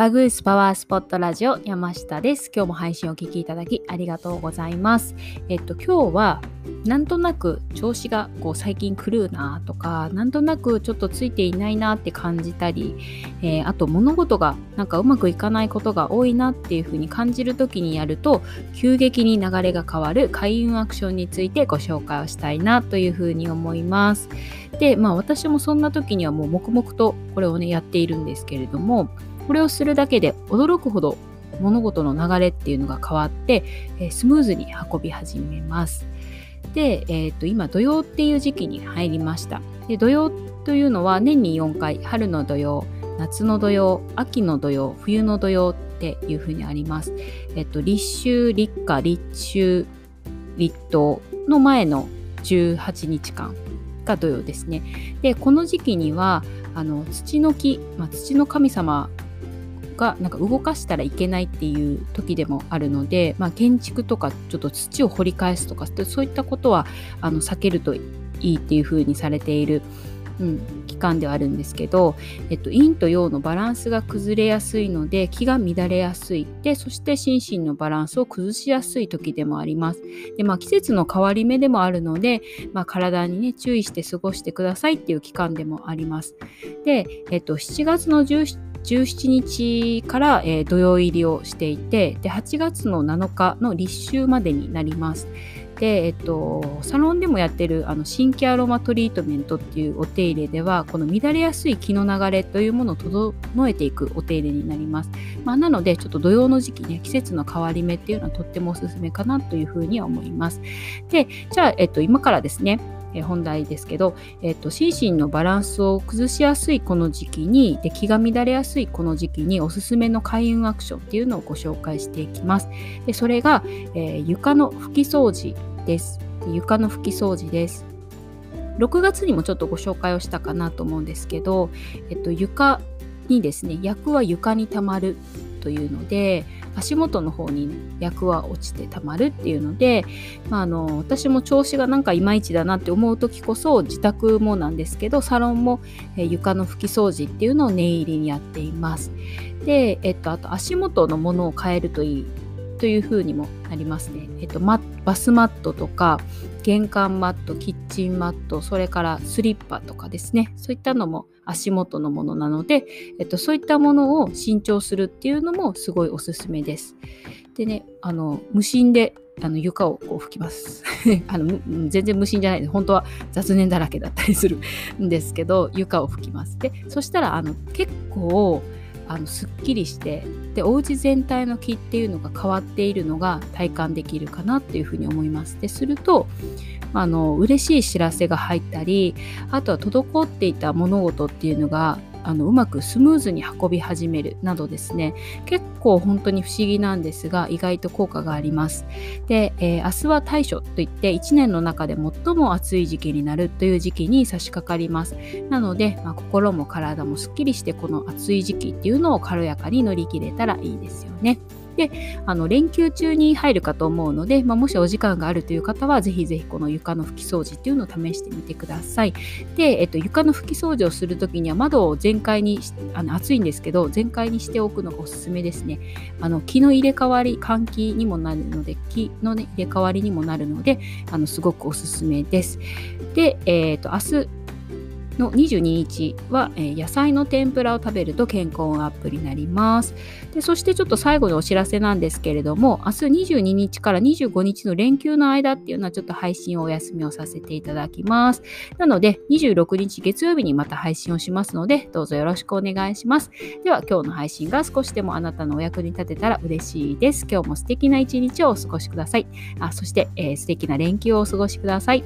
バグースパワースポットラジオ山下です。今日も配信をお聞きいただきありがとうございます。えっと今日はなんとなく調子がこう最近狂うなとかなんとなくちょっとついていないなって感じたり、えー、あと物事がなんかうまくいかないことが多いなっていうふうに感じる時にやると急激に流れが変わる開運アクションについてご紹介をしたいなというふうに思います。でまあ私もそんな時にはもう黙々とこれをねやっているんですけれどもこれをするだけで驚くほど物事の流れっていうのが変わって、え、スムーズに運び始めます。で、えー、と今土曜っていう時期に入りました。で土曜というのは年に4回春の土曜夏の土曜秋の土曜冬の土曜っていうふうにあります。えっと立秋立夏立秋立冬の前の18日間が土曜ですね。でこの時期にはあの土の木、まあ、土の神様がなんか動かしたらいけないっていう時でもあるので、まあ、建築とかちょっと土を掘り返すとかそういったことはあの避けるといいっていうふうにされている、うん、期間ではあるんですけど、えっと、陰と陽のバランスが崩れやすいので気が乱れやすいでそして心身のバランスを崩しやすい時でもあります。で、まあ、季節の変わり目でもあるので、まあ、体にね注意して過ごしてくださいっていう期間でもあります。で、えっと、7月の17 17日から、えー、土曜入りをしていてで8月の7日の立秋までになります。で、えっと、サロンでもやってるあの新規アロマトリートメントっていうお手入れではこの乱れやすい気の流れというものを整えていくお手入れになります。まあ、なのでちょっと土曜の時期ね季節の変わり目っていうのはとってもおすすめかなというふうには思います。でじゃあ、えっと、今からですねえ本題ですけど、えっと、心身のバランスを崩しやすいこの時期にで気が乱れやすいこの時期におすすめの開運アクションっていうのをご紹介していきます。でそれが、えー、床の拭き掃除です。床の拭き掃除です。6月にもちょっとご紹介をしたかなと思うんですけど、えっと、床にですね役は床にたまるというので足元の方に、役は落ちてたまるっていうので、まあ、あの私も調子がなんかいまいちだなって思う時こそ自宅もなんですけどサロンも、え床の拭き掃除っていうのを念入りにやっています。で、えっと、あと足元のものを変えるといいというふうにもなりますね。えっと、バスマットとか玄関マット、キッチンマット、それからスリッパとかですね。そういったのも足元のものなので、えっと、そういったものを新調するっていうのもすごいおすすめです。でね、あの無心であの床をこう拭きます。あの全然無心じゃないです。本当は雑念だらけだったりするんですけど、床を拭きます。で、そしたらあの結構あのすっきりしてでお家全体の気っていうのが変わっているのが体感できるかなっていうふうに思います。でするとあの嬉しい知らせが入ったりあとは滞っていた物事っていうのがあのうまくスムーズに運び始めるなどですね結構本当に不思議なんですが意外と効果があります。で、えー、明日は大暑といって1年の中で最も暑い時期になるという時期に差し掛かります。なので、まあ、心も体もすっきりしてこの暑い時期っていうのを軽やかに乗り切れたらいいですよね。であの連休中に入るかと思うので、まあ、もしお時間があるという方はぜひぜひこの床の拭き掃除っていうのを試してみてください。で、えっと、床の拭き掃除をするときには窓を全開にあの暑いんですけど全開にしておくのがおすすめですね。あの気の入れ替わり換気にもなるので気の、ね、入れ替わりにもなるのであのすごくおすすめです。で、えっと明日の22日は、えー、野菜の天ぷらを食べると健康アップになります。でそしてちょっと最後のお知らせなんですけれども明日22日から25日の連休の間っていうのはちょっと配信をお休みをさせていただきます。なので26日月曜日にまた配信をしますのでどうぞよろしくお願いします。では今日の配信が少しでもあなたのお役に立てたら嬉しいです。今日も素敵な一日をお過ごしください。あそして、えー、素敵な連休をお過ごしください。